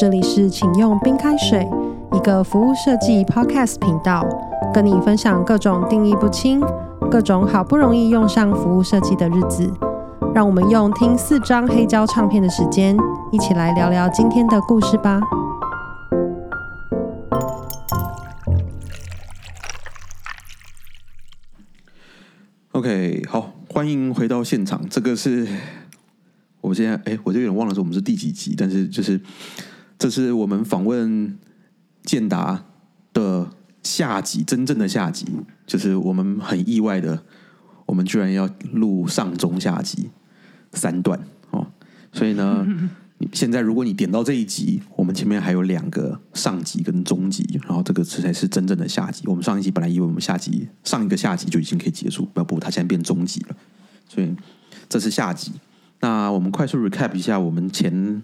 这里是请用冰开水，一个服务设计 podcast 频道，跟你分享各种定义不清、各种好不容易用上服务设计的日子。让我们用听四张黑胶唱片的时间，一起来聊聊今天的故事吧。OK，好，欢迎回到现场。这个是我现在哎，我就有点忘了说我们是第几集，但是就是这是我们访问健达的下集，真正的下集，就是我们很意外的，我们居然要录上中下集三段哦，所以呢。现在，如果你点到这一集，我们前面还有两个上集跟中集，然后这个才是真正的下集。我们上一集本来以为我们下集上一个下集就已经可以结束，不不，它现在变中集了，所以这是下集。那我们快速 recap 一下我们前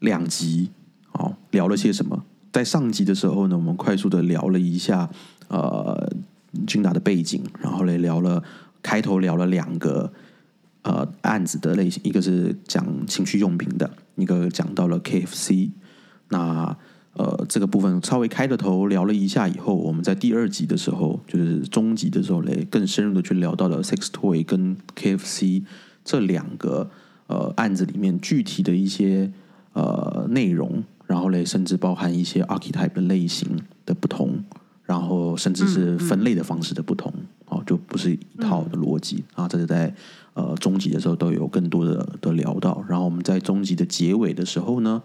两集哦聊了些什么。在上集的时候呢，我们快速的聊了一下呃君达的背景，然后来聊了开头聊了两个。呃，案子的类型，一个是讲情趣用品的，一个讲到了 KFC。那呃，这个部分稍微开了头聊了一下以后，我们在第二集的时候，就是中集的时候嘞，更深入的去聊到了 Sex Toy 跟 KFC 这两个呃案子里面具体的一些呃内容，然后嘞，甚至包含一些 archetype 的类型的不同，然后甚至是分类的方式的不同，哦，就不是一套的逻辑。啊，这是在。呃，中集的时候都有更多的的聊到，然后我们在中集的结尾的时候呢，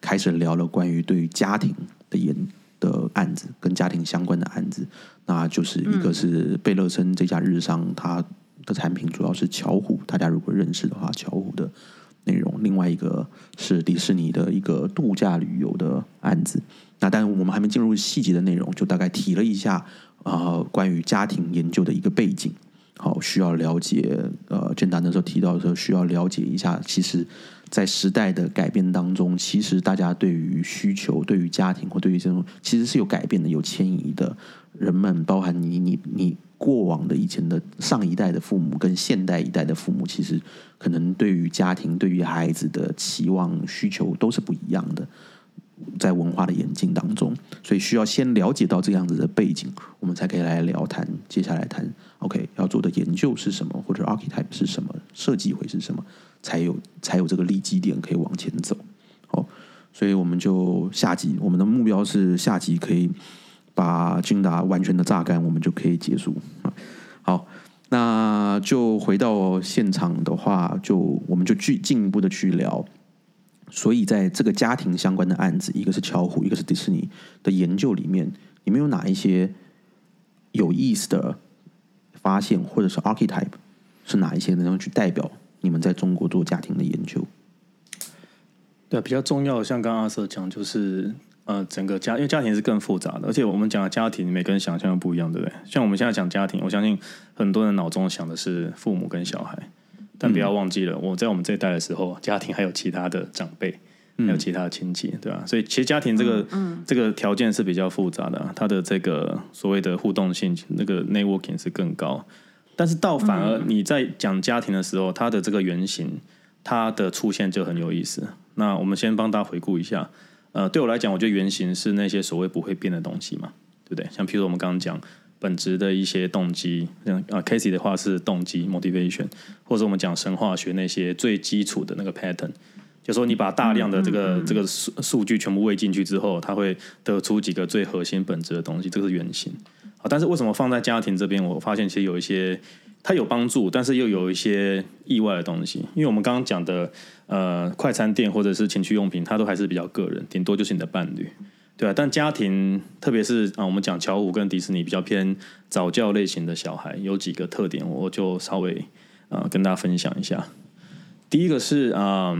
开始聊了关于对于家庭的研的案子，跟家庭相关的案子，那就是一个是贝勒森这家日商，它的产品主要是巧虎，大家如果认识的话，巧虎的内容，另外一个是迪士尼的一个度假旅游的案子，那但我们还没进入细节的内容，就大概提了一下啊，关于家庭研究的一个背景。好，需要了解。呃，简单的时候提到的时候，需要了解一下。其实，在时代的改变当中，其实大家对于需求、对于家庭或对于这种，其实是有改变的、有迁移的。人们，包含你、你、你过往的以前的上一代的父母，跟现代一代的父母，其实可能对于家庭、对于孩子的期望、需求都是不一样的。在文化的演进当中，所以需要先了解到这样子的背景，我们才可以来聊谈接下来谈。OK，要做的研究是什么，或者 archetype 是什么，设计会是什么，才有才有这个立基点可以往前走。好，所以我们就下集，我们的目标是下集可以把金达完全的榨干，我们就可以结束啊。好，那就回到现场的话，就我们就去进一步的去聊。所以，在这个家庭相关的案子，一个是巧虎，一个是迪士尼的研究里面，你们有哪一些有意思的发现，或者是 archetype 是哪一些能够去代表你们在中国做家庭的研究？对，比较重要的，像刚刚阿瑟讲，就是呃，整个家，因为家庭是更复杂的，而且我们讲的家庭，每个人想象的不一样，对不对？像我们现在讲家庭，我相信很多人脑中想的是父母跟小孩。但不要忘记了，我在我们这一代的时候，家庭还有其他的长辈，还有其他的亲戚，对吧？所以其实家庭这个这个条件是比较复杂的，它的这个所谓的互动性，那个 networking 是更高。但是倒反而你在讲家庭的时候，它的这个原型，它的出现就很有意思。那我们先帮大家回顾一下。呃，对我来讲，我觉得原型是那些所谓不会变的东西嘛，对不对？像譬如我们刚刚讲。本质的一些动机，像啊，Casey 的话是动机 （motivation），或者我们讲神话学那些最基础的那个 pattern，就说你把大量的这个这个数数据全部喂进去之后，它会得出几个最核心本质的东西，这个是原型。啊，但是为什么放在家庭这边？我发现其实有一些它有帮助，但是又有一些意外的东西。因为我们刚刚讲的呃，快餐店或者是情趣用品，它都还是比较个人，顶多就是你的伴侣。对啊，但家庭，特别是啊，我们讲乔虎跟迪士尼比较偏早教类型的小孩，有几个特点，我就稍微啊跟大家分享一下。第一个是啊，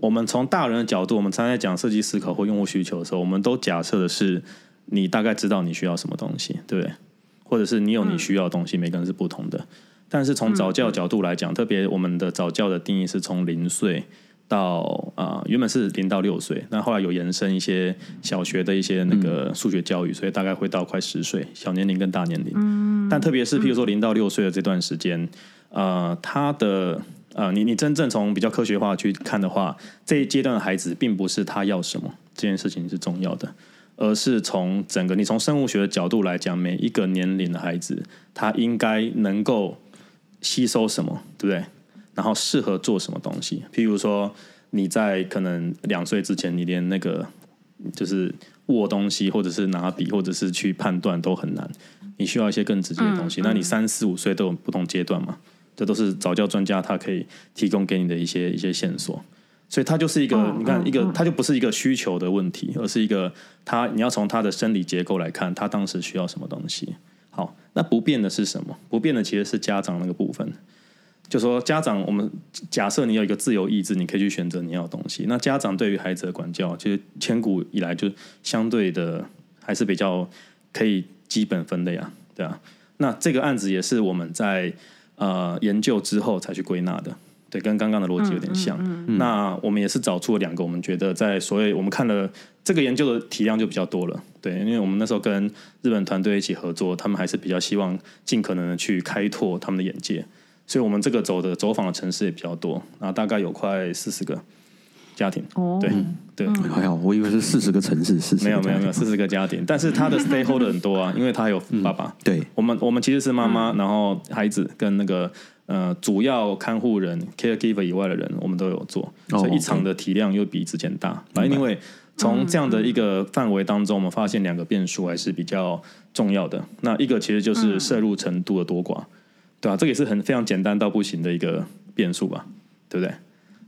我们从大人的角度，我们常常讲设计思考或用户需求的时候，我们都假设的是你大概知道你需要什么东西，对不对？或者是你有你需要的东西，每个人是不同的。但是从早教角度来讲，特别我们的早教的定义是从零岁。到啊，原本是零到六岁，那后来有延伸一些小学的一些那个数学教育，所以大概会到快十岁，小年龄跟大年龄。嗯，但特别是譬如说零到六岁的这段时间，呃，他的呃，你你真正从比较科学化去看的话，这一阶段的孩子并不是他要什么，这件事情是重要的，而是从整个你从生物学的角度来讲，每一个年龄的孩子他应该能够吸收什么，对不对？然后适合做什么东西？譬如说你在可能两岁之前，你连那个就是握东西，或者是拿笔，或者是去判断都很难，你需要一些更直接的东西。那你三四五岁都有不同阶段嘛？这都是早教专家他可以提供给你的一些一些线索。所以它就是一个，嗯你看一个，嗯它就不是一个需求的问题，而是一个他你要从他的生理结构来看，他当时需要什么东西。好，那不变的是什么？不变的其实是家长那个部分。就说家长，我们假设你有一个自由意志，你可以去选择你要的东西。那家长对于孩子的管教，其实千古以来就相对的还是比较可以基本分的呀，对啊。那这个案子也是我们在呃研究之后才去归纳的，对，跟刚刚的逻辑有点像。那我们也是找出了两个，我们觉得在所谓我们看了这个研究的体量就比较多了，对，因为我们那时候跟日本团队一起合作，他们还是比较希望尽可能的去开拓他们的眼界，所以我们这个走的走访的城市也比较多，然后大概有快四十个家庭，哦，对对。还好，我以为是四十个城市，四十没有没有没有，四十个家庭，但是他的 stakeholder 很多啊，因为他有爸爸，对，我们我们其实是妈妈，然后孩子跟那个呃主要看护人 caregiver 以外的人，我们都有做，哦所以一场的体量又比之前大。反正因为从这样的一个范围当中，我们发现两个变数还是比较重要的。那一个其实就是摄入程度的多寡，对吧、这个也是很非常简单到不行的一个变数吧，对不对？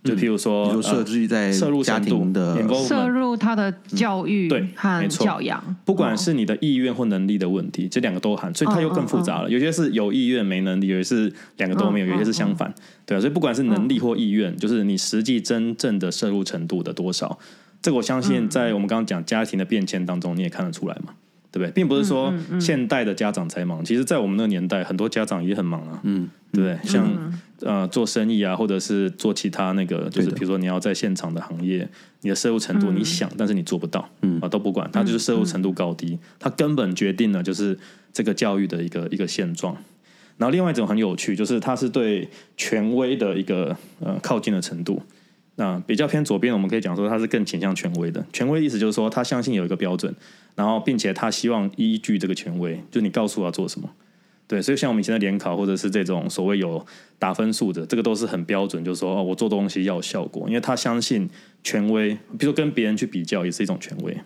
就譬如说，比如设呃置在摄入家程度庭的摄入他的教育对没和错。教养，不管是你的意愿或能力的问题，这两个都含，所以它又更复杂了。有些是有意愿没能力，有些是两个都没有，嗯有些是相反，对啊。所以不管是能力或意愿，就是你实际真正的摄入程度的多少，这个我相信在我们刚刚讲家庭的变迁当中，你也看得出来嘛，对不对？并不是说现代的家长才忙，其实在我们那个年代，很多家长也很忙啊，嗯，对不对？像呃做生意啊，或者是做其他那个，就是比如说你要在现场的行业，你的摄入程度你想，但是你做不到，嗯啊都不管，它就是摄入程度高低，它根本决定了就是这个教育的一个一个现状。然后另外一种很有趣，就是它是对权威的一个呃靠近的程度。那比较偏左边，我们可以讲说他是更倾向权威的。权威意思就是说，他相信有一个标准，然后并且他希望依据这个权威，就你告诉我要做什么。对，所以像我们以前的联考或者是这种所谓有打分数的，这个都是很标准，就是说哦，我做东西要有效果，因为他相信权威，比如说跟别人去比较也是一种权威。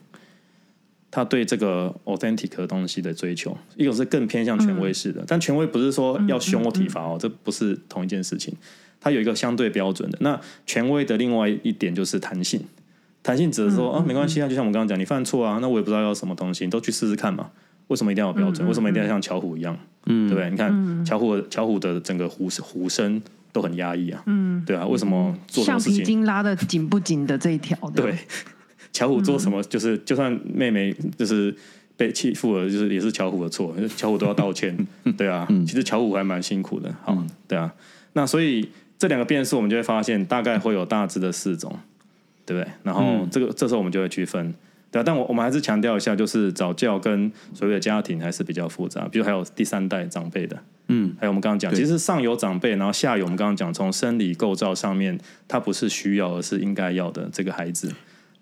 他对这个 authentic 的东西的追求，一种是更偏向权威式的，但权威不是说要凶或体罚哦，这不是同一件事情。它有一个相对标准的。那权威的另外一点就是弹性，弹性指的是说啊，没关系啊，就像我们刚刚讲，你犯错啊，那我也不知道要什么东西，你都去试试看嘛。为什么一定要有标准？为什么一定要像巧虎一样？嗯，对不对？你看巧虎巧虎的整个虎虎声都很压抑啊，嗯，对啊，为什么做什么橡皮？筋拉的紧不紧的这一条，对，巧虎做什么，就是就算妹妹就是被欺负了，就是也是巧虎的错，巧虎都要道歉，对啊，其实巧虎还蛮辛苦的，好，对啊，那所以这两个变数，我们就会发现大概会有大致的四种，对不对？然后这个这时候我们就会区分。对啊，但我我们还是强调一下，就是早教跟所谓的家庭还是比较复杂，比如还有第三代长辈的，嗯，还有我们刚刚讲，其实上有长辈，然后下有我们刚刚讲，从生理构造上面，他不是需要，而是应该要的这个孩子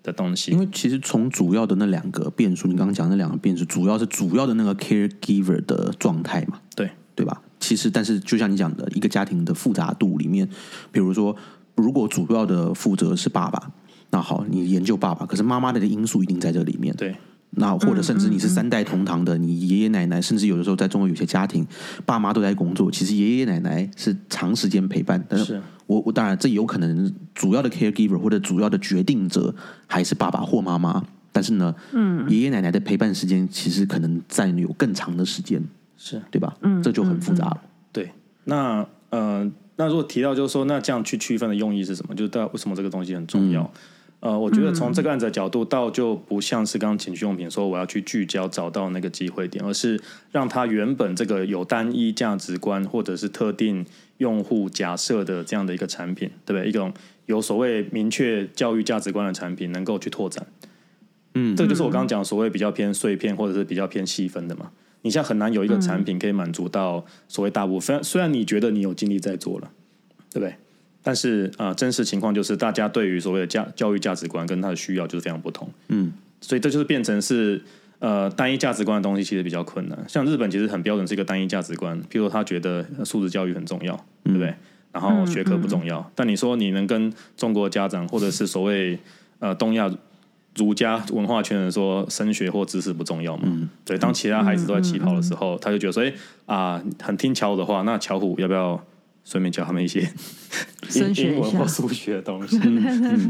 的东西。因为其实从主要的那两个变数，你刚刚讲那两个变数，主要是主要的那个 caregiver 的状态嘛，对对吧？其实，但是就像你讲的，一个家庭的复杂度里面，比如说，如果主要的负责是爸爸，那好，你研究爸爸，可是妈妈的因素一定在这里面。对。那或者甚至你是三代同堂的，你爷爷奶奶，甚至有的时候在中国有些家庭，爸妈都在工作，其实爷爷奶奶是长时间陪伴，但是是。我我当然这有可能主要的 caregiver 或者主要的决定者还是爸爸或妈妈，但是呢，嗯，爷爷奶奶的陪伴时间其实可能占有更长的时间，是，对吧？嗯，这就很复杂了。对。那呃，那如果提到就是说，那这样去区分的用意是什么？就是到底为什么这个东西很重要？呃，我觉得从这个案子的角度，倒就不像是刚刚情趣用品说我要去聚焦找到那个机会点，而是让它原本这个有单一价值观或者是特定用户假设的这样的一个产品，对不对？一种有所谓明确教育价值观的产品，能够去拓展。嗯这就是我刚刚讲所谓比较偏碎片或者是比较偏细分的嘛。你现在很难有一个产品可以满足到所谓大部分，虽然你觉得你有精力在做了，对不对？但是呃，真实情况就是大家对于所谓的价教育价值观跟他的需要就是非常不同。嗯，所以这就是变成是呃单一价值观的东西，其实比较困难。像日本其实很标准是一个单一价值观，譬如他觉得呃素质教育很重要，对不对？然后学科不重要。但你说你能跟中国家长或者是所谓呃东亚儒家文化圈人说升学或知识不重要嘛？对，当其他孩子都在起跑的时候，他就觉得说，哎啊，很听巧虎的话，那巧虎要不要顺便教他们一些 英英文或数学的东西？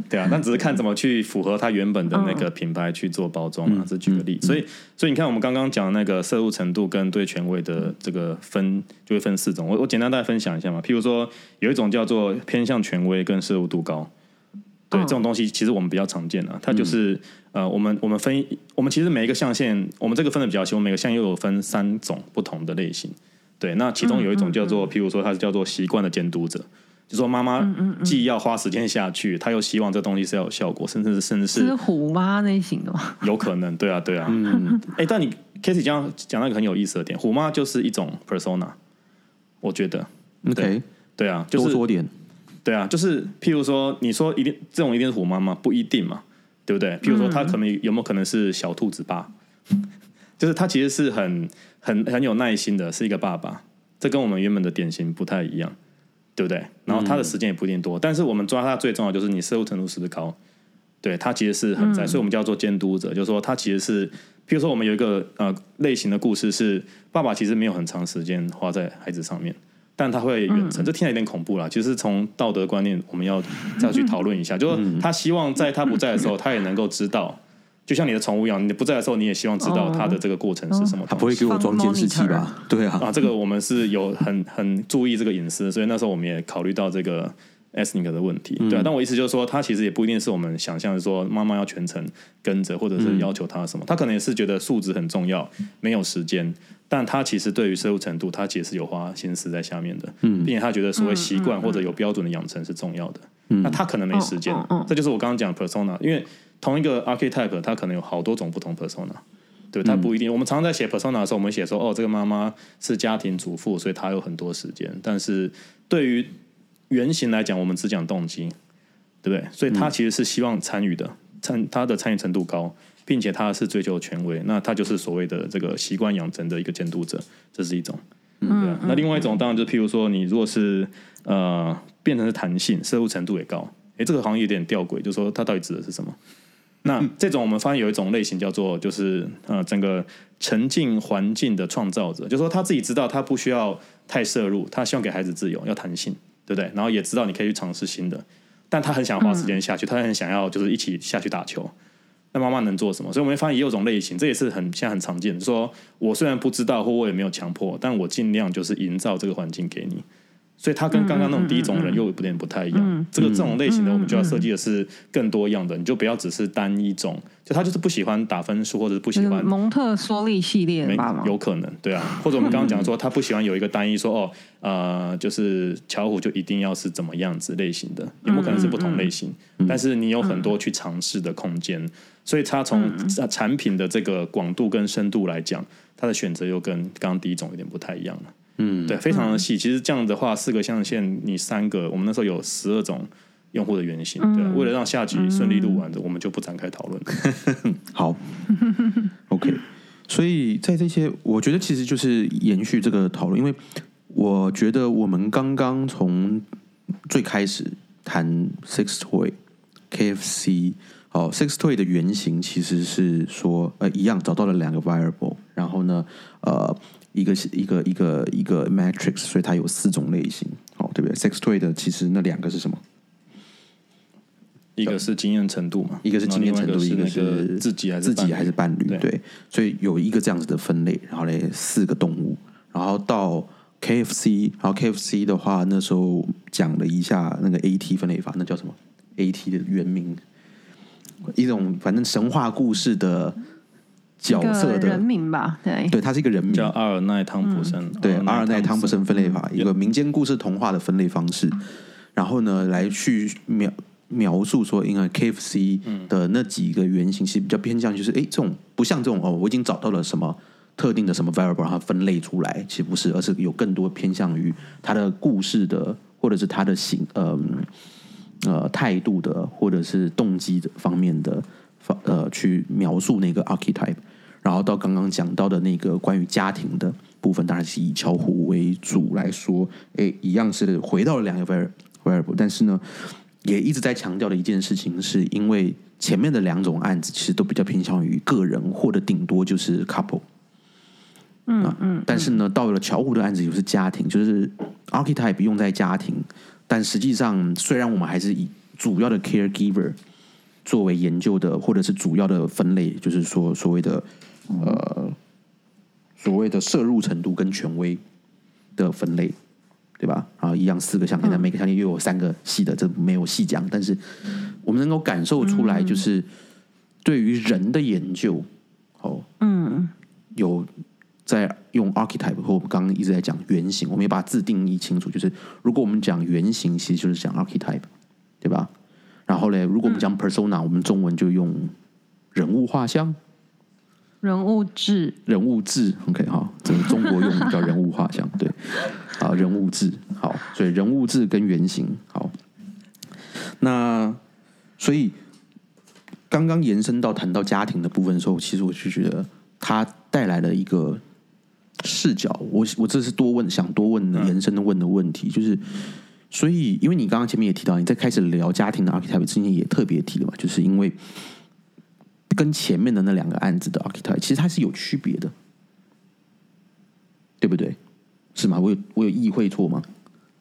对啊，那只是看怎么去符合他原本的那个品牌去做包装啊。这举个例，所以所以你看，我们刚刚讲那个摄入程度跟对权威的这个分，就会分四种。我我简单大家分享一下嘛。譬如说，有一种叫做偏向权威跟摄入度高。对，嗯这种东西其实我们比较常见啊，它就是、呃，我们我们分我们其实每一个象限，我们这个分的比较细，我们每个象又有分三种不同的类型。对，那其中有一种叫做，譬如说它是叫做习惯的监督者，就说妈妈既要花时间下去，她又希望这东西是要有效果，甚至是甚至是是虎妈类型的吗？有可能，对啊，对啊。嗯，哎，但你 k a s e y 讲讲那个很有意思的点，虎妈就是一种 persona，我觉得，OK，对啊，就是多说点。对啊，就是譬如说，你说一定这种一定是虎妈吗？不一定嘛，对不对？譬如说，他可能有没有可能是小兔子爸？就是他其实是很很很有耐心的，是一个爸爸。这跟我们原本的典型不太一样，对不对？然后他的时间也不一定多，但是我们抓他最重要就是你摄入程度是不是高？对他其实是很在，所以我们叫做监督者，就是说他其实是，譬如说我们有一个呃类型的故事是，爸爸其实没有很长时间花在孩子上面，但他会远程，这听起来有点恐怖啦。其实从道德观念，我们要再去讨论一下，就是他希望在他不在的时候，他也能够知道，就像你的宠物一样，你不在的时候，你也希望知道它的这个过程是什么。他不会给我装监视器吧？对啊，啊，这个我们是有很很注意这个隐私，所以那时候我们也考虑到这个 ethnic 的问题，对啊。但我意思就是说，他其实也不一定是我们想象的说妈妈要全程跟着，或者是要求他什么，他可能也是觉得素质很重要，没有时间。但他其实对于摄入程度，他其实是有花心思在下面的，并且他觉得所谓习惯或者有标准的养成是重要的。那他可能没时间这就是我刚刚讲 persona，因为同一个 archetype，它可能有好多种不同 persona。对，它不一定。我们常常在写 persona 的时候，我们写说，哦，这个妈妈是家庭主妇，所以她有很多时间。但是对于原型来讲，我们只讲动机，对不对？所以他其实是希望参与的，参他的参与程度高，并且他是追求权威，那他就是所谓的这个习惯养成的一个监督者，这是一种。对啊，那另外一种当然就譬如说，你如果是呃变成是弹性，摄入程度也高，诶，这个好像有点吊诡，就是说它到底指的是什么？那这种我们发现有一种类型叫做就是呃整个沉浸环境的创造者，就是说他自己知道他不需要太摄入，他希望给孩子自由，要弹性，对不对？然后也知道你可以去尝试新的，但他很想花时间下去，他很想要就是一起下去打球。那妈妈能做什么？所以我们会发现也有种类型，这也是很现在很常见。就是说我虽然不知道，或我也没有强迫，但我尽量就是营造这个环境给你。所以他跟刚刚那种第一种人又有点不太一样。这个这种类型的，我们就要设计的是更多样的，你就不要只是单一种，就他就是不喜欢打分数，或者是不喜欢蒙特梭利系列的有可能，对啊，或者我们刚刚讲说，他不喜欢有一个单一说哦，呃，就是巧虎就一定要是怎么样子类型的，有没有可能是不同类型？但是你有很多去尝试的空间，所以他从呃产品的这个广度跟深度来讲，他的选择又跟刚刚第一种有点不太一样了。嗯，对，非常的细。其实这样的话，四个象限，你三个，我们那时候有十二种用户的原型，对啊，为了让下集顺利录完的，我们就不展开讨论。好，OK。所以在这些，我觉得其实就是延续这个讨论，因为我觉得我们刚刚从最开始谈 Six Toy、KFC，哦，Six Toy 的原型其实是说，呃，一样找到了两个 variable，然后呢，呃，一个是一个一个一个 matrix，所以它有四种类型，哦，对不对？Six Toy 的其实那两个是什么？一个是经验程度嘛，一个是经验程度，一个是自己还是自己还是伴侣，对。对，所以有一个这样子的分类，然后嘞四个动物，然后到 KFC，然后 KFC 的话，那时候讲了一下那个 AT 分类法，那叫什么？AT 的原名，一种反正神话故事的角色的人的，名吧，对，对，它是一个人名，叫阿尔奈汤普森，嗯对，阿尔奈汤普森分类法，一个民间故事童话的分类方式，然后呢，来去描描述说，因为 KFC 的那几个原型是比较偏向，就是哎，这种不像这种哦，我已经找到了什么特定的什么 variable，让它分类出来，其实不是，而是有更多偏向于它的故事的或者是他的行呃呃态度的，或者是动机的方面的方呃去描述那个 archetype，然后到刚刚讲到的那个关于家庭的部分，当然是以巧虎为主来说，诶，一样是回到了两个 variable，但是呢，也一直在强调的一件事情，是因为前面的两种案子其实都比较偏向于个人，或者顶多就是 couple。嗯嗯，但是呢，到了巧虎的案子又是家庭，就是 archetype 用在家庭，但实际上虽然我们还是以主要的 caregiver 作为研究的，或者是主要的分类，就是说所谓的呃所谓的摄入程度跟权威的分类，对吧？然后一样四个象限，但每个象限又有三个细的，这没有细讲，但是我们能够感受出来，就是对于人的研究，哦，嗯，有。在用 archetype 或我们刚刚一直在讲原型，我们也把字定义清楚。就是如果我们讲原型，其实就是讲 archetype，对吧？然后呢，如果我们讲 persona，我们中文就用人物画像、人物志、人物志。OK，哈，这个中国用叫人物画像，对，好，人物志，好，所以人物志跟原型，好。那所以刚刚延伸到谈到家庭的部分的时候，其实我就觉得它带来了一个。视角，我我这是多问想多问的延伸的问的问题，就是所以，因为你刚刚前面也提到，你在开始聊家庭的 archetype 之前也特别提了嘛，就是因为跟前面的那两个案子的 archetype 其实它是有区别的，对不对？是吗？我有我有意会错吗？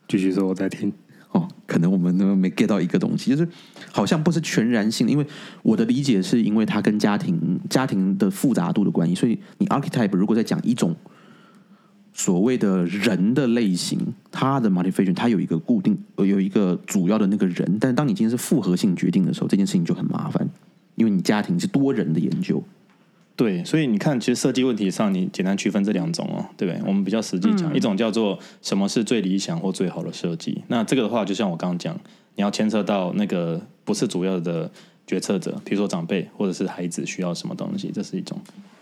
继续说，我在听。哦，可能我们都没 get 到一个东西，就是好像不是全然性，因为我的理解是因为它跟家庭家庭的复杂度的关系，所以你 archetype 如果在讲一种。所谓的人的类型，它的 motivation，它有一个固定，有一个主要的那个人。但是当你今天是复合性决定的时候，这件事情就很麻烦，因为你家庭是多人的研究。对，所以你看，其实设计问题上，你简单区分这两种哦，对不对？我们比较实际讲，一种叫做什么是最理想或最好的设计。那这个的话，就像我刚刚讲，你要牵涉到那个不是主要的决策者，比如说长辈或者是孩子需要什么东西，这是一种，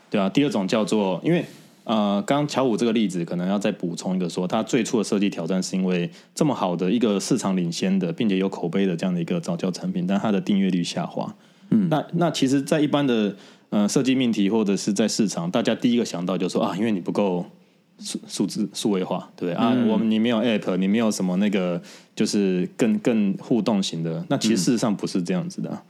对啊。第二种叫做因为。呃，刚刚乔五这个例子，可能要再补充一个，说他最初的设计挑战是因为这么好的一个市场领先的，并且有口碑的这样的一个早教产品，但它的订阅率下滑。嗯，那那其实，在一般的呃设计命题或者是在市场，大家第一个想到就说啊，因为你不够数数字数位化，对不对啊？我们你没有 App，你没有什么那个就是更更互动型的。那其实事实上不是这样子的。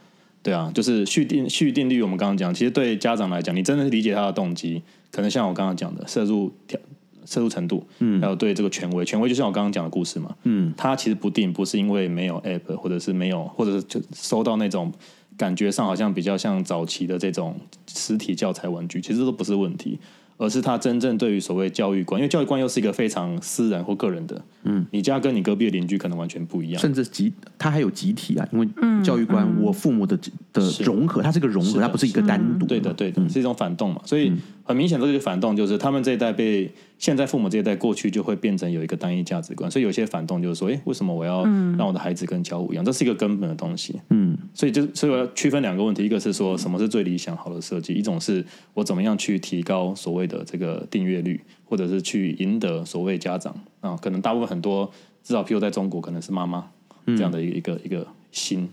对啊，就是续订续订率，我们刚刚讲，其实对家长来讲，你真的是理解他的动机，可能像我刚刚讲的，摄入调摄入程度，嗯，还有对这个权威，权威就像我刚刚讲的故事嘛，嗯，他其实不定，不是因为没有 app，或者是没有，或者是就收到那种感觉上好像比较像早期的这种实体教材玩具，其实都不是问题。而是他真正对于所谓教育观，因为教育观又是一个非常私人或个人的，嗯，你家跟你隔壁的邻居可能完全不一样，甚至集他还有集体啊，因为教育观，我父母的的融合，它是一个融合，它不是一个单独，对的，对的，是一种反动嘛，所以很明显这个反动就是他们这一代被。现在父母这一代过去就会变成有一个单一价值观，所以有些反动就是说，哎，为什么我要让我的孩子跟乔五一样？这是一个根本的东西。嗯，所以就所以我要区分两个问题，一个是说什么是最理想好的设计，一种是我怎么样去提高所谓的这个订阅率，或者是去赢得所谓家长啊，可能大部分很多至少譬如在中国可能是妈妈这样的一个一个心，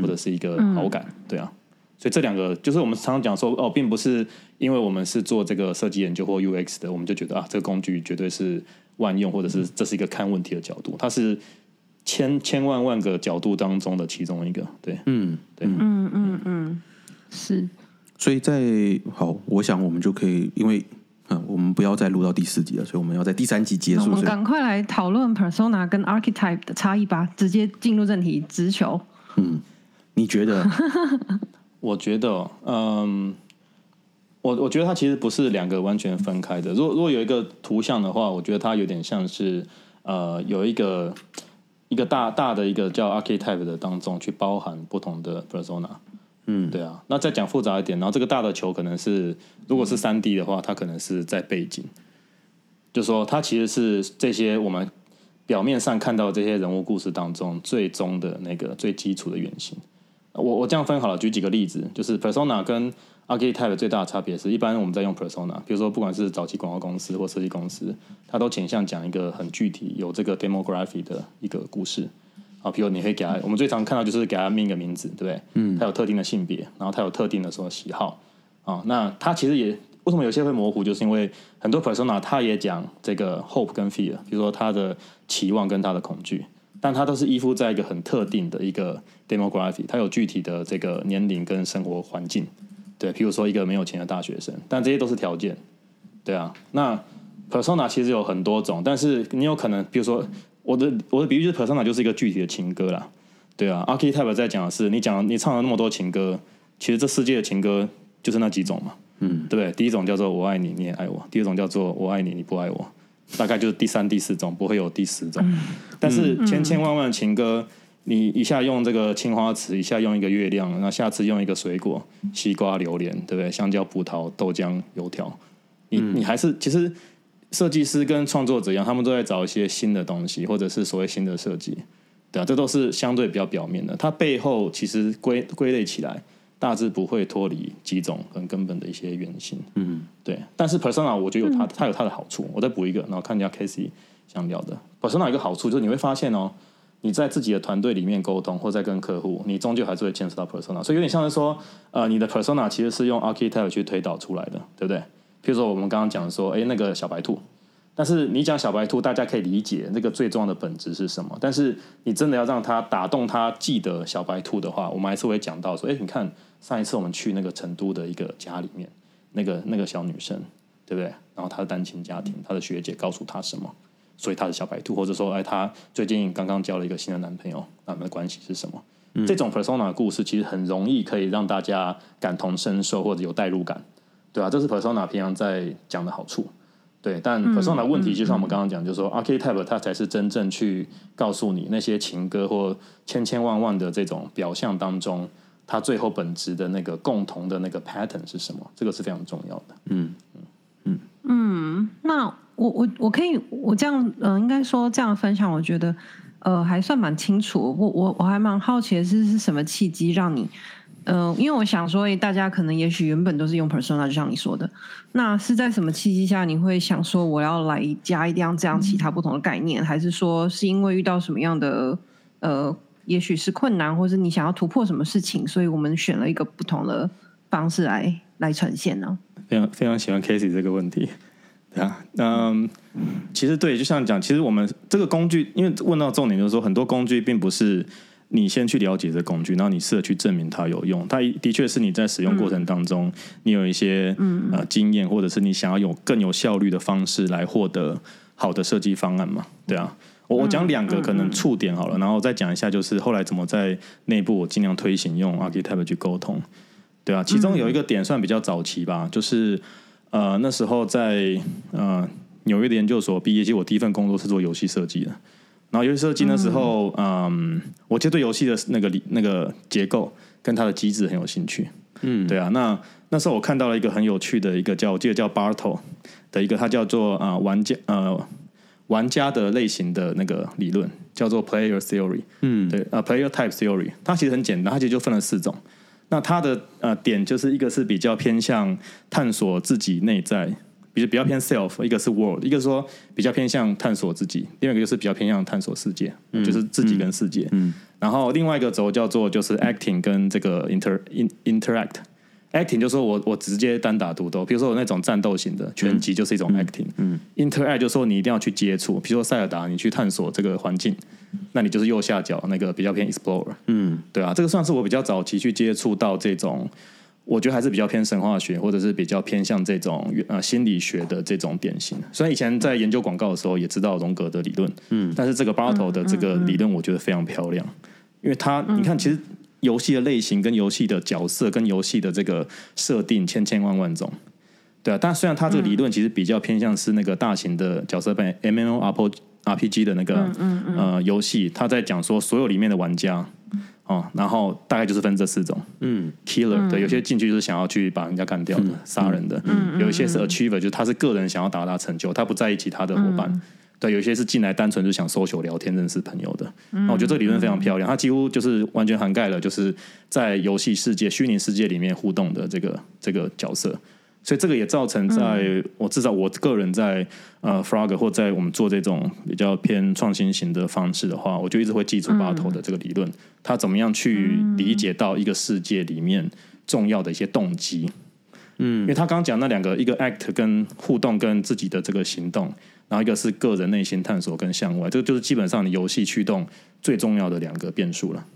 或者是一个好感，对啊。所以这两个就是我们常常讲说哦，并不是因为我们是做这个设计研究或 UX 的，我们就觉得啊，这个工具绝对是万用，或者是这是一个看问题的角度，它是千千万万个角度当中的其中一个。对，嗯，对，嗯嗯嗯，是。所以在好，我想我们就可以，因为嗯，我们不要再录到第四集了，所以我们要在第三集结束。我们赶快来讨论 persona 跟 archetype 的差异吧，直接进入正题，直球。嗯，你觉得？我觉得，嗯，我我觉得它其实不是两个完全分开的。如果如果有一个图像的话，我觉得它有点像是，呃，有一个一个大大的一个叫 archetype 的当中去包含不同的 persona。嗯，对啊。那再讲复杂一点，然后这个大的球可能是，如果是三 D 的话，它可能是在背景，就说它其实是这些我们表面上看到这些人物故事当中最终的那个最基础的原型。我我这样分好了，举几个例子，就是 persona 跟 archetype 最大的差别是，一般我们在用 persona，比如说不管是早期广告公司或设计公司，它都倾向讲一个很具体有这个 demography 的一个故事啊，比如你会给他，我们最常看到就是给他命一个名字，对不对？嗯，他有特定的性别，然后他有特定的什么喜好啊，那他其实也为什么有些会模糊，就是因为很多 persona 他也讲这个 hope 跟 fear，比如说他的期望跟他的恐惧。但它都是依附在一个很特定的一个 demography，它有具体的这个年龄跟生活环境，对，譬如说一个没有钱的大学生，但这些都是条件，对啊。那 persona 其实有很多种，但是你有可能，比如说我的我的比喻就是 persona 就是一个具体的情歌啦，对啊。archetype 在讲的是你讲你唱了那么多情歌，其实这世界的情歌就是那几种嘛，嗯，对不对？第一种叫做我爱你，你也爱我；第二种叫做我爱你，你不爱我。大概就是第三、第四种，不会有第十种。但是千千万万的情歌，你一下用这个青花瓷，一下用一个月亮，那下次用一个水果，西瓜、榴莲，对不对？香蕉、葡萄、豆浆、油条，你你还是其实设计师跟创作者一样，他们都在找一些新的东西，或者是所谓新的设计，对啊，这都是相对比较表面的。它背后其实归归类起来。大致不会脱离几种很根本的一些原型，嗯，对。但是 persona 我觉得有它，它有它的好处。我再补一个，然后看一下 Casey 想聊的 persona 一个好处就是你会发现哦，你在自己的团队里面沟通，或在跟客户，你终究还是会牵涉到 persona。所以有点像是说，呃，你的 persona 其实是用 archetype 去推导出来的，对不对？譬如说我们刚刚讲说，哎，那个小白兔。但是你讲小白兔，大家可以理解那个最重要的本质是什么。但是你真的要让他打动他记得小白兔的话，我们还是会讲到说：哎，你看上一次我们去那个成都的一个家里面，那个那个小女生，对不对？然后她的单亲家庭，她的学姐告诉她什么，所以她是小白兔，或者说，哎，她最近刚刚交了一个新的男朋友，那们的关系是什么？这种 persona 的故事其实很容易可以让大家感同身受或者有代入感，对吧？这是 persona 平常在讲的好处。对，但 persona 问题就像我们刚刚讲，就是说 archetype 它才是真正去告诉你那些情歌或千千万万的这种表象当中，它最后本质的那个共同的那个 pattern 是什么？这个是非常重要的。嗯嗯嗯嗯。那我我我可以我这样嗯，应该说这样分享，我觉得呃还算蛮清楚。我我我还蛮好奇的是是什么契机让你。嗯，因为我想说，大家可能也许原本都是用 persona，就像你说的，那是在什么契机下你会想说我要来加一样这样其他不同的概念，还是说是因为遇到什么样的呃，也许是困难，或是你想要突破什么事情，所以我们选了一个不同的方式来来呈现呢？非常非常喜欢 Casey 这个问题，对啊，嗯，其实对，就像讲，其实我们这个工具，因为问到重点就是说，很多工具并不是。你先去了解这工具，然后你试着去证明它有用。它的确是你在使用过程当中，你有一些呃经验，或者是你想要有更有效率的方式来获得好的设计方案嘛？对啊，我我讲两个可能触点好了，然后再讲一下就是后来怎么在内部我尽量推行用 Archetype 去沟通。对啊，其中有一个点算比较早期吧，就是呃那时候在呃纽约的研究所毕业，其实我第一份工作是做游戏设计的。然后游戏设计那时候，嗯，我就对游戏的那个理那个结构跟它的机制很有兴趣。嗯，对啊，那那时候我看到了一个很有趣的一个叫我记得叫 Bartle 的一个，它叫做啊玩家呃玩家的类型的那个理论，叫做 Player Theory。嗯，对啊，Player Type Theory，它其实很简单，它其实就分了四种。那它的呃点就是一个是比较偏向探索自己内在。比如比较偏 self，一个是 world，一个说比较偏向探索自己，另外一个就是比较偏向探索世界，就是自己跟世界。嗯然后另外一个轴叫做就是 acting 跟这个 inter interact。Acting 就说我我直接单打独斗，比如说我那种战斗型的拳击就是一种 acting。嗯 interact 就说你一定要去接触，比如说塞尔达，你去探索这个环境，那你就是右下角那个比较偏 explorer。嗯，对啊，这个算是我比较早期去接触到这种。我觉得还是比较偏神话学，或者是比较偏向这种呃心理学的这种典型。虽然以前在研究广告的时候也知道荣格的理论，嗯，但是这个 Bartle 的这个理论我觉得非常漂亮，因为它你看，其实游戏的类型跟游戏的角色跟游戏的这个设定千千万万种，对啊。但虽然它这个理论其实比较偏向是那个大型的角色扮 M M O R P R P G 的那个呃游戏，他在讲说所有里面的玩家。哦，然后大概就是分这四种，嗯，killer 对，有些进去就是想要去把人家干掉的、杀人的，嗯，有一些是 achiever，就是他是个人想要达到成就，他不在意其他的伙伴对，有些是进来单纯就想 social 聊天认识朋友的。那我觉得这个理论非常漂亮，它几乎就是完全涵盖了就是在游戏世界、虚拟世界里面互动的这个这个角色。所以这个也造成在我至少我个人在呃 Frog 或在我们做这种比较偏创新型的方式的话，我就一直会记住巴头的这个理论，他怎么样去理解到一个世界里面重要的一些动机。嗯，因为他刚刚讲那两个，一个 act 跟互动跟自己的这个行动，然后一个是个人内心探索跟向外，这个就是基本上你游戏驱动最重要的两个变数了。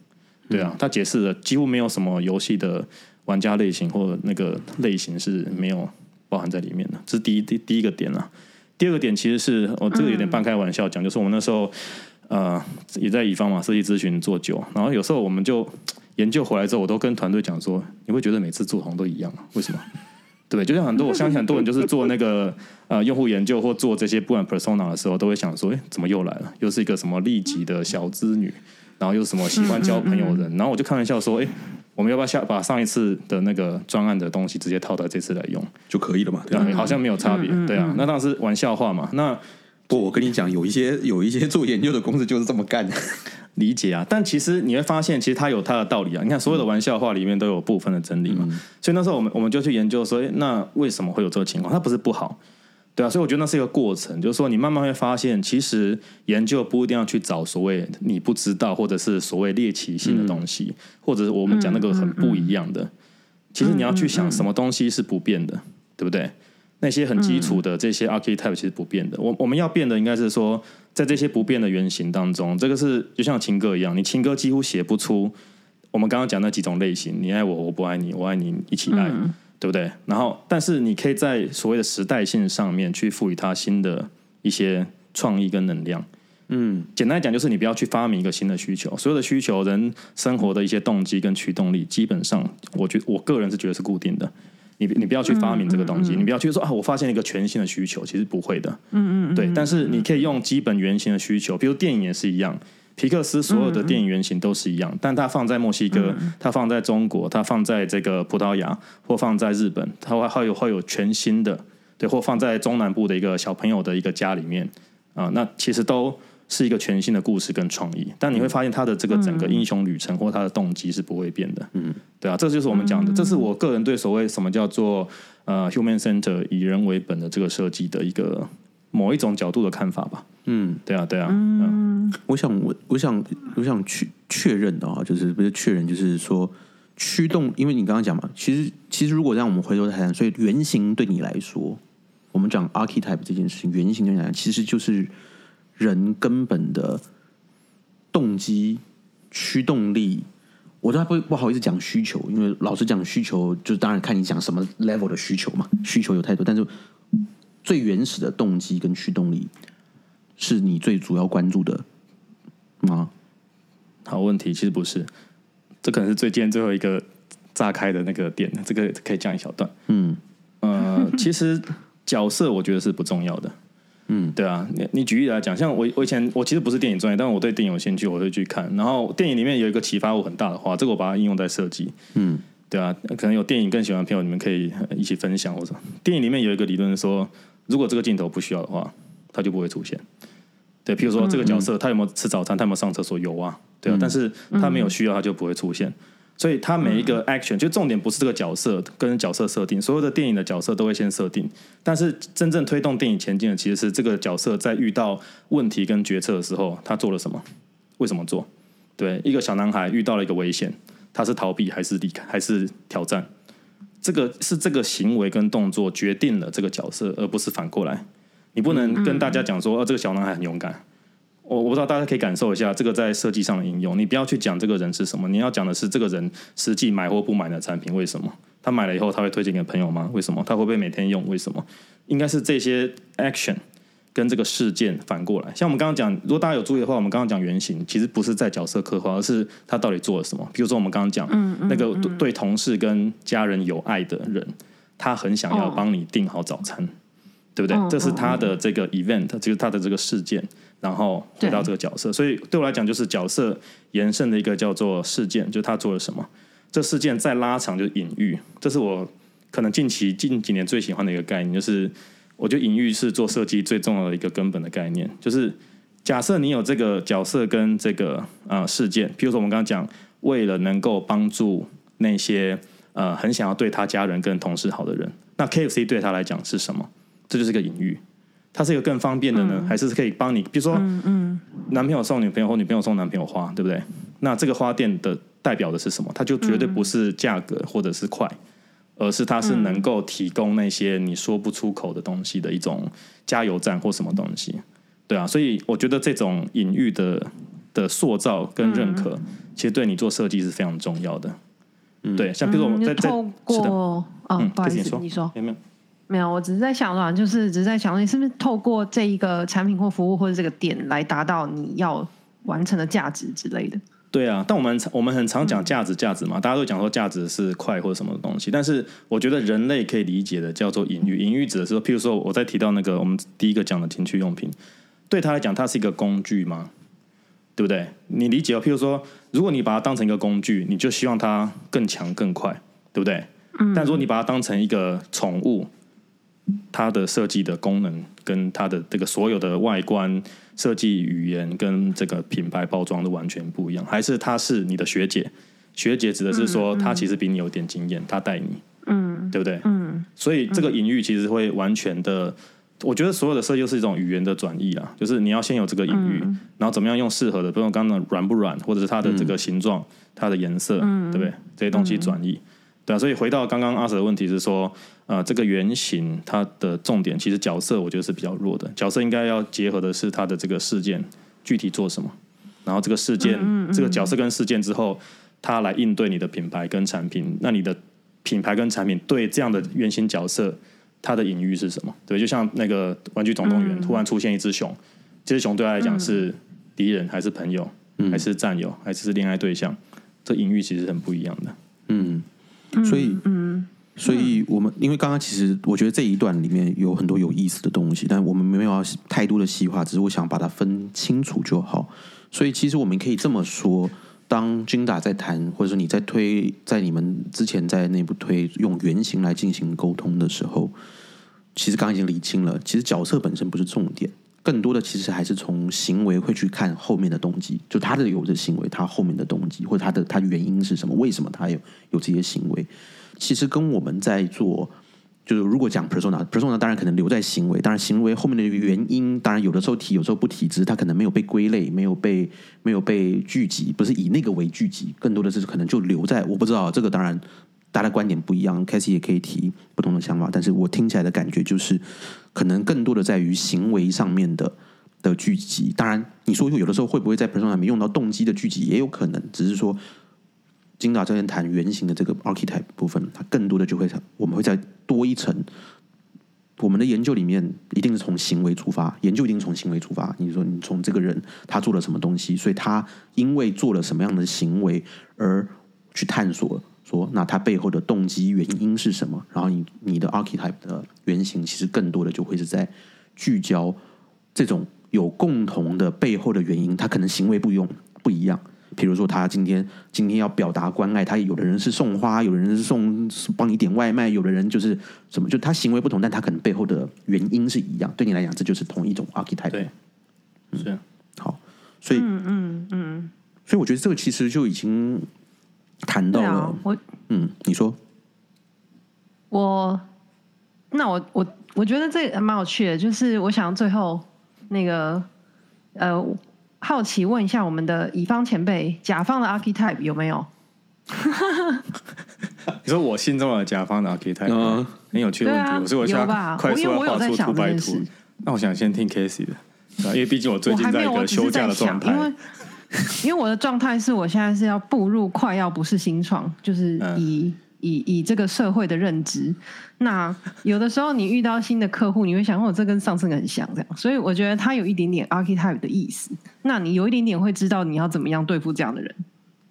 对啊，他解释了几乎没有什么游戏的玩家类型或那个类型是没有包含在里面的，这是第一第第一个点啊。第二个点其实是我这个有点半开玩笑讲，就是我们那时候呃也在乙方嘛设计咨询做久，然后有时候我们就研究回来之后，我都跟团队讲说，你会觉得每次做好像都一样啊？为什么？对，就像很多我相信很多人就是做那个呃用户研究或做这些不管 persona 的时候，都会想说，哎，怎么又来了？又是一个什么利己的小资女，然后又什么喜欢交朋友的人？然后我就开玩笑说，哎，我们要不要下把上一次的那个专案的东西直接套到这次来用就可以了嘛？对啊，好像没有差别，对啊，那当然是玩笑话嘛。那不，我跟你讲，有一些有一些 做研究的公司就是这么干。理解啊，但其实你会发现，其实它有它的道理啊。你看，所有的玩笑话里面都有部分的真理嘛。所以那时候我们我们就去研究说，那为什么会有这个情况？它不是不好，对啊。所以我觉得那是一个过程，就是说你慢慢会发现，其实研究不一定要去找所谓你不知道或者是所谓猎奇性的东西，或者是我们讲那个很不一样的。其实你要去想，什么东西是不变的，对不对？那些很基础的这些 archetype 其实不变的。我我们要变的应该是说。在这些不变的原型当中，这个是就像情歌一样，你情歌几乎写不出我们刚刚讲那几种类型，你爱我，我不爱你，我爱你，一起爱，对不对？然后，但是你可以在所谓的时代性上面去赋予它新的一些创意跟能量。嗯，简单讲就是你不要去发明一个新的需求，所有的需求，人生活的一些动机跟驱动力，基本上，我觉我个人是觉得是固定的。你你不要去发明这个东西，你不要去说啊，我发现了一个全新的需求，其实不会的。嗯嗯对，但是你可以用基本原型的需求，比如电影也是一样，皮克斯所有的电影原型都是一样，但它放在墨西哥，它放在中国，它放在这个葡萄牙或放在日本，它会会有会有全新的，对，或放在中南部的一个小朋友的一个家里面啊，那其实都。是一个全新的故事跟创意，但你会发现他的这个整个英雄旅程或他的动机是不会变的。嗯，对啊，这就是我们讲的，这是我个人对所谓什么叫做呃 human center 以人为本的这个设计的一个某一种角度的看法吧。嗯，对啊，对啊。嗯，我想我我想我想确确认的啊，就是不是确认，就是说驱动，因为你刚刚讲嘛，其实其实如果让我们回头谈，所以原型对你来说，我们讲 archetype 这件事情，原型对你来讲其实就是。人根本的动机、驱动力，我都不不好意思讲需求，因为老实讲，需求就当然看你讲什么 level 的需求嘛。需求有太多，但是最原始的动机跟驱动力，是你最主要关注的吗？好问题，其实不是，这可能是最近最后一个炸开的那个点，这个可以讲一小段。嗯，呃，其实角色我觉得是不重要的。嗯，对啊，你你举例来讲，像我我以前我其实不是电影专业，但我对电影有兴趣，我会去看。然后电影里面有一个启发我很大的话，这个我把它应用在设计。嗯，对啊，可能有电影更喜欢的朋友，你们可以一起分享。或者电影里面有一个理论说，如果这个镜头不需要的话，它就不会出现。对，譬如说这个角色他有没有吃早餐，他有没有上厕所，有啊，对啊，但是他没有需要，他就不会出现。所以，他每一个 action 就重点不是这个角色跟角色设定，所有的电影的角色都会先设定，但是真正推动电影前进的其实是这个角色在遇到问题跟决策的时候，他做了什么，为什么做？对，一个小男孩遇到了一个危险，他是逃避还是离开还是挑战？这个是这个行为跟动作决定了这个角色，而不是反过来。你不能跟大家讲说，哦，这个小男孩很勇敢。我我不知道大家可以感受一下这个在设计上的应用。你不要去讲这个人是什么，你要讲的是这个人实际买或不买的产品为什么？他买了以后他会推荐给朋友吗？为什么？他会不会每天用？为什么？应该是这些 action 跟这个事件反过来。像我们刚刚讲，如果大家有注意的话，我们刚刚讲原型其实不是在角色刻画，而是他到底做了什么。比如说我们刚刚讲那个对同事跟家人有爱的人，他很想要帮你订好早餐，对不对？这是他的这个 event，就是他的这个事件。然后回到这个角色，所以对我来讲，就是角色延伸的一个叫做事件，就是他做了什么。这事件再拉长就是隐喻，这是我可能近期近几年最喜欢的一个概念，就是我觉得隐喻是做设计最重要的一个根本的概念，就是假设你有这个角色跟这个呃事件，譬如说我们刚刚讲，为了能够帮助那些呃很想要对他家人跟同事好的人，那 KFC 对他来讲是什么？这就是一个隐喻。它是一个更方便的呢，还是可以帮你？比如说，男朋友送女朋友或女朋友送男朋友花，对不对？那这个花店的代表的是什么？它就绝对不是价格或者是快，而是它是能够提供那些你说不出口的东西的一种加油站或什么东西。对啊，所以我觉得这种隐喻的的塑造跟认可，其实对你做设计是非常重要的。对，像比如说我们在在是的啊，不好意思，你说你说有没有？没有，我只是在想啊，就是只是在想，你是不是透过这一个产品或服务或者这个点来达到你要完成的价值之类的？对啊，但我们我们很常讲价值，价值嘛，大家都讲说价值是快或者什么东西，但是我觉得人类可以理解的叫做隐喻，隐喻指的是说，譬如说我在提到那个我们第一个讲的情趣用品，对他来讲，它是一个工具吗？对不对？你理解哦，譬如说，如果你把它当成一个工具，你就希望它更强更快，对不对？嗯。但如果你把它当成一个宠物，它的设计的功能跟它的这个所有的外观设计语言跟这个品牌包装都完全不一样，还是它是你的学姐？学姐指的是说，她其实比你有点经验，她带你，嗯，对不对？嗯，所以这个隐喻其实会完全的，我觉得所有的设计是一种语言的转译啊，就是你要先有这个隐喻，然后怎么样用适合的，比如刚刚软不软，或者是它的这个形状、它的颜色，对不对？这些东西转译。对啊，所以回到刚刚阿 Sir 的问题是说，呃，这个原型它的重点其实角色我觉得是比较弱的，角色应该要结合的是它的这个事件具体做什么，然后这个事件这个角色跟事件之后，它来应对你的品牌跟产品，那你的品牌跟产品对这样的原型角色它的隐喻是什么？对，就像那个玩具总动员突然出现一只熊，这只熊对他来讲是敌人还是朋友，还是战友，还是恋爱对象？这隐喻其实很不一样的，嗯。所以，嗯，所以我们因为刚刚其实我觉得这一段里面有很多有意思的东西，但我们没有要太多的细化，只是我想把它分清楚就好。所以其实我们可以这么说：当金达在谈，或者说你在推，在你们之前在内部推用原型来进行沟通的时候，其实刚刚已经理清了，其实角色本身不是重点。更多的其实还是从行为会去看后面的动机，就他的有的行为，他后面的动机或者他的他原因是什么？为什么他有有这些行为？其实跟我们在做，就是如果讲 personal，personal 当然可能留在行为，当然行为后面的原因，当然有的时候提，有时候不提，只是他可能没有被归类，没有被没有被聚集，不是以那个为聚集，更多的是可能就留在我不知道这个当然。大家观点不一样 k a s e 也可以提不同的想法，但是我听起来的感觉就是，可能更多的在于行为上面的的聚集。当然，你说有的时候会不会在 personal 里面用到动机的聚集，也有可能。只是说，金导这边谈原型的这个 archetype 部分，它更多的就会我们会再多一层。我们的研究里面一定是从行为出发，研究一定从行为出发。你说你从这个人他做了什么东西，所以他因为做了什么样的行为而去探索。说，那他背后的动机原因是什么？然后你你的 archetype 的原型，其实更多的就会是在聚焦这种有共同的背后的原因。他可能行为不用不一样，比如说他今天今天要表达关爱，他有的人是送花，有的人是送帮你点外卖，有的人就是什么，就他行为不同，但他可能背后的原因是一样。对你来讲，这就是同一种 archetype。对，是好，所以嗯嗯嗯，所以我觉得这个其实就已经。谈到了我，嗯，你说，我，那我我我觉得这蛮有趣的，就是我想最后那个呃，好奇问一下我们的乙方前辈，甲方的 archetype 有没有？你说我心中的甲方的 archetype，嗯，很有趣的问题，我是我想快速画出图白图，那我想先听 Casey 的，因为毕竟我最近在一个休假的状态。因为我的状态是我现在是要步入快要不是新创，就是以以以这个社会的认知。那有的时候你遇到新的客户，你会想，哦，这跟上次很像，这样。所以我觉得他有一点点 archetype 的意思。那你有一点点会知道你要怎么样对付这样的人。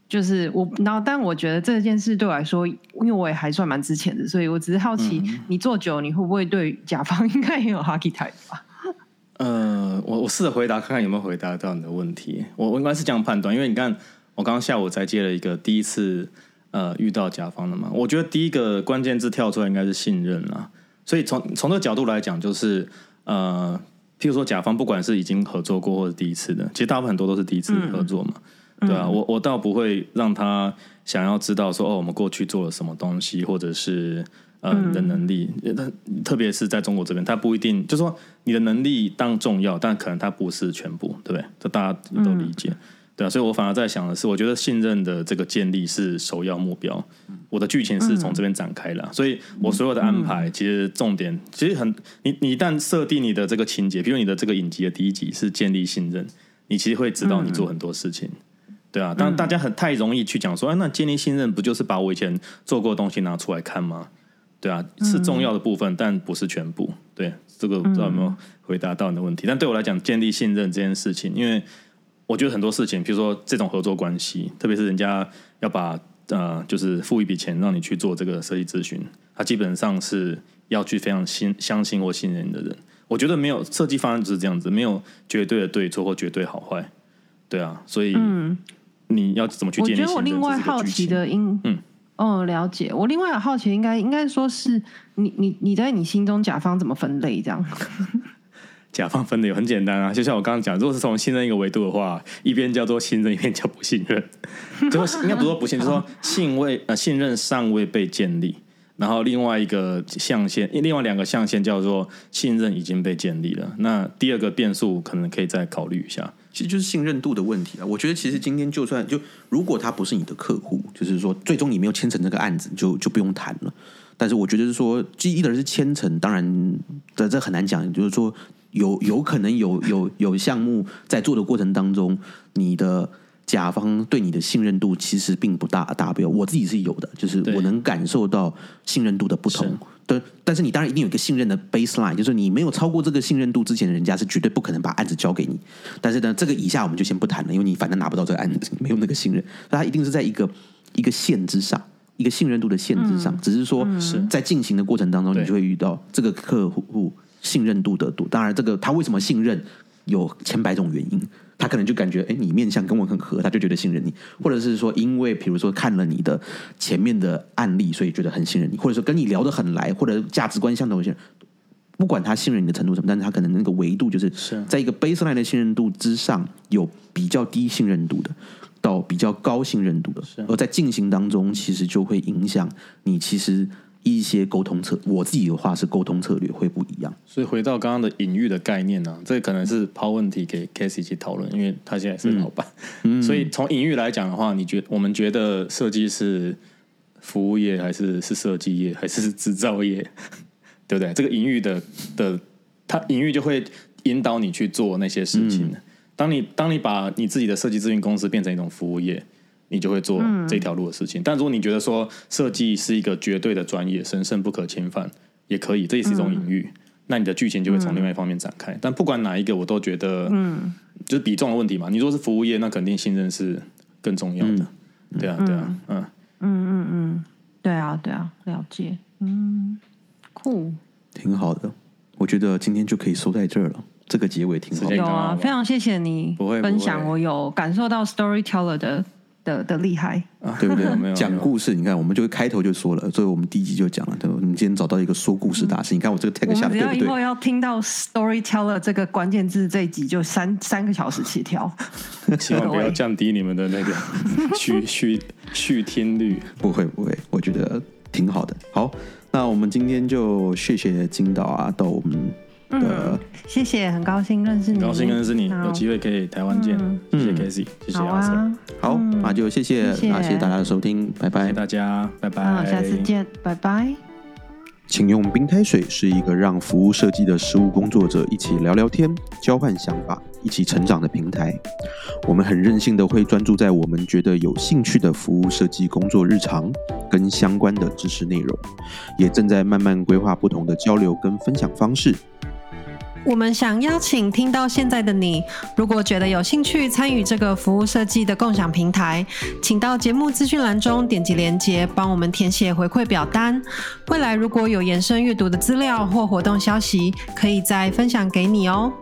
就是我，然后但我觉得这件事对我来说，因为我也还算蛮值钱的，所以我只是好奇，你做久你会不会对甲方应该也有 archetype 吧？呃，我我试着回答看看有没有回答到你的问题。我我应该是这样判断，因为你看，我刚刚下午才接了一个第一次呃遇到甲方的嘛。我觉得第一个关键字跳出来应该是信任啦。所以从从这个角度来讲，就是呃，譬如说甲方不管是已经合作过或者第一次的，其实大部分很多都是第一次合作嘛，对啊，我我倒不会让他想要知道说哦，我们过去做了什么东西，或者是呃你的能力，但特别是在中国这边，他不一定就说你的能力当重要，但可能他不是全部，对不对？这大家都理解。对啊，所以我反而在想的是，我觉得信任的这个建立是首要目标。我的剧情是从这边展开的，所以我所有的安排其实重点其实很，你你一旦设定你的这个情节，比如你的这个影集的第一集是建立信任，你其实会知道你做很多事情。对啊，但大家很太容易去讲说，哎，那建立信任不就是把我以前做过的东西拿出来看吗？对啊，是重要的部分，但不是全部。对，这个不知道有没有回答到你的问题。但对我来讲，建立信任这件事情，因为我觉得很多事情，比如说这种合作关系，特别是人家要把呃，就是付一笔钱让你去做这个设计咨询，他基本上是要去非常信相信或信任的人。我觉得没有设计方案就是这样子，没有绝对的对错或绝对好坏。对啊，所以你要怎么去建立？我觉得我另外好奇的，应嗯哦了解。我另外有好奇，应该应该说是你你你在你心中甲方怎么分类这样？甲方分的也很简单啊，就像我刚刚讲，如果是从信任一个维度的话，一边叫做信任，一边叫不信任。就是应该不是说不信，就是说信未呃信任尚未被建立。然后另外一个象限，另外两个象限叫做信任已经被建立了。那第二个变数可能可以再考虑一下，其实就是信任度的问题啊。我觉得其实今天就算就如果他不是你的客户，就是说最终你没有签成这个案子，就就不用谈了。但是我觉得是说，第一的是签成，当然这这很难讲，就是说。有有可能有有有项目在做的过程当中，你的甲方对你的信任度其实并不大达标。我自己是有的，就是我能感受到信任度的不同。对，但是你当然一定有一个信任的 baseline，就是你没有超过这个信任度之前，人家是绝对不可能把案子交给你。但是呢，这个以下我们就先不谈了，因为你反正拿不到这个案子，没有那个信任，它一定是在一个一个线之上，一个信任度的限制上。只是说在进行的过程当中，你就会遇到这个客户。信任度的度，当然这个他为什么信任有千百种原因，他可能就感觉哎你面相跟我很合，他就觉得信任你，或者是说因为比如说看了你的前面的案例，所以觉得很信任你，或者说跟你聊得很来，或者价值观相同些，不管他信任你的程度什么，但是他可能那个维度就是在一个 baseline 的信任度之上，有比较低信任度的到比较高信任度的，而在进行当中，其实就会影响你其实。一些沟通策，我自己的话是沟通策略会不一样。所以回到刚刚的隐喻的概念呢，这可能是抛问题给 Casey 去讨论，因为他现在是老板。所以从隐喻来讲的话，你觉我们觉得设计是服务业，还是是设计业，还是制造业？对不对？这个隐喻的的，它隐喻就会引导你去做那些事情。当你当你把你自己的设计咨询公司变成一种服务业。你就会做这条路的事情。但如果你觉得说设计是一个绝对的专业、神圣不可侵犯，也可以，这也是一种隐喻。那你的剧情就会从另外一方面展开。但不管哪一个，我都觉得，嗯，就是比重的问题嘛。你说是服务业，那肯定信任是更重要的。对啊，对啊，嗯，嗯嗯嗯，对啊，对啊，了解。嗯，酷，挺好的。我觉得今天就可以收在这儿了。这个结尾挺好。有啊，非常谢谢你分享，我有感受到 storyteller 的。的的厉害，对不对？讲故事，你看，我们就开头就说了，所以我们第一集就讲了，对吧？你今天找到一个说故事大师，你看我这个 tag 下，只要以后要听到 storyteller 这个关键字，这一集就三三个小时起跳。希望不要降低你们的那个续续续听率，不会不会，我觉得挺好的。好，那我们今天就谢谢金导啊，到我们。嗯，谢谢，很高兴认识你，高兴认识你，有机会可以台湾见，谢谢 k e y 谢谢阿 Sir，好，那就谢谢，那谢谢大家的收听，拜拜，大家，拜拜，好，下次见，拜拜。请用冰开水是一个让服务设计的实务工作者一起聊聊天、交换想法、一起成长的平台。我们很任性的会专注在我们觉得有兴趣的服务设计工作日常跟相关的知识内容，也正在慢慢规划不同的交流跟分享方式。我们想邀请听到现在的你，如果觉得有兴趣参与这个服务设计的共享平台，请到节目资讯栏中点击连接，帮我们填写回馈表单。未来如果有延伸阅读的资料或活动消息，可以再分享给你哦。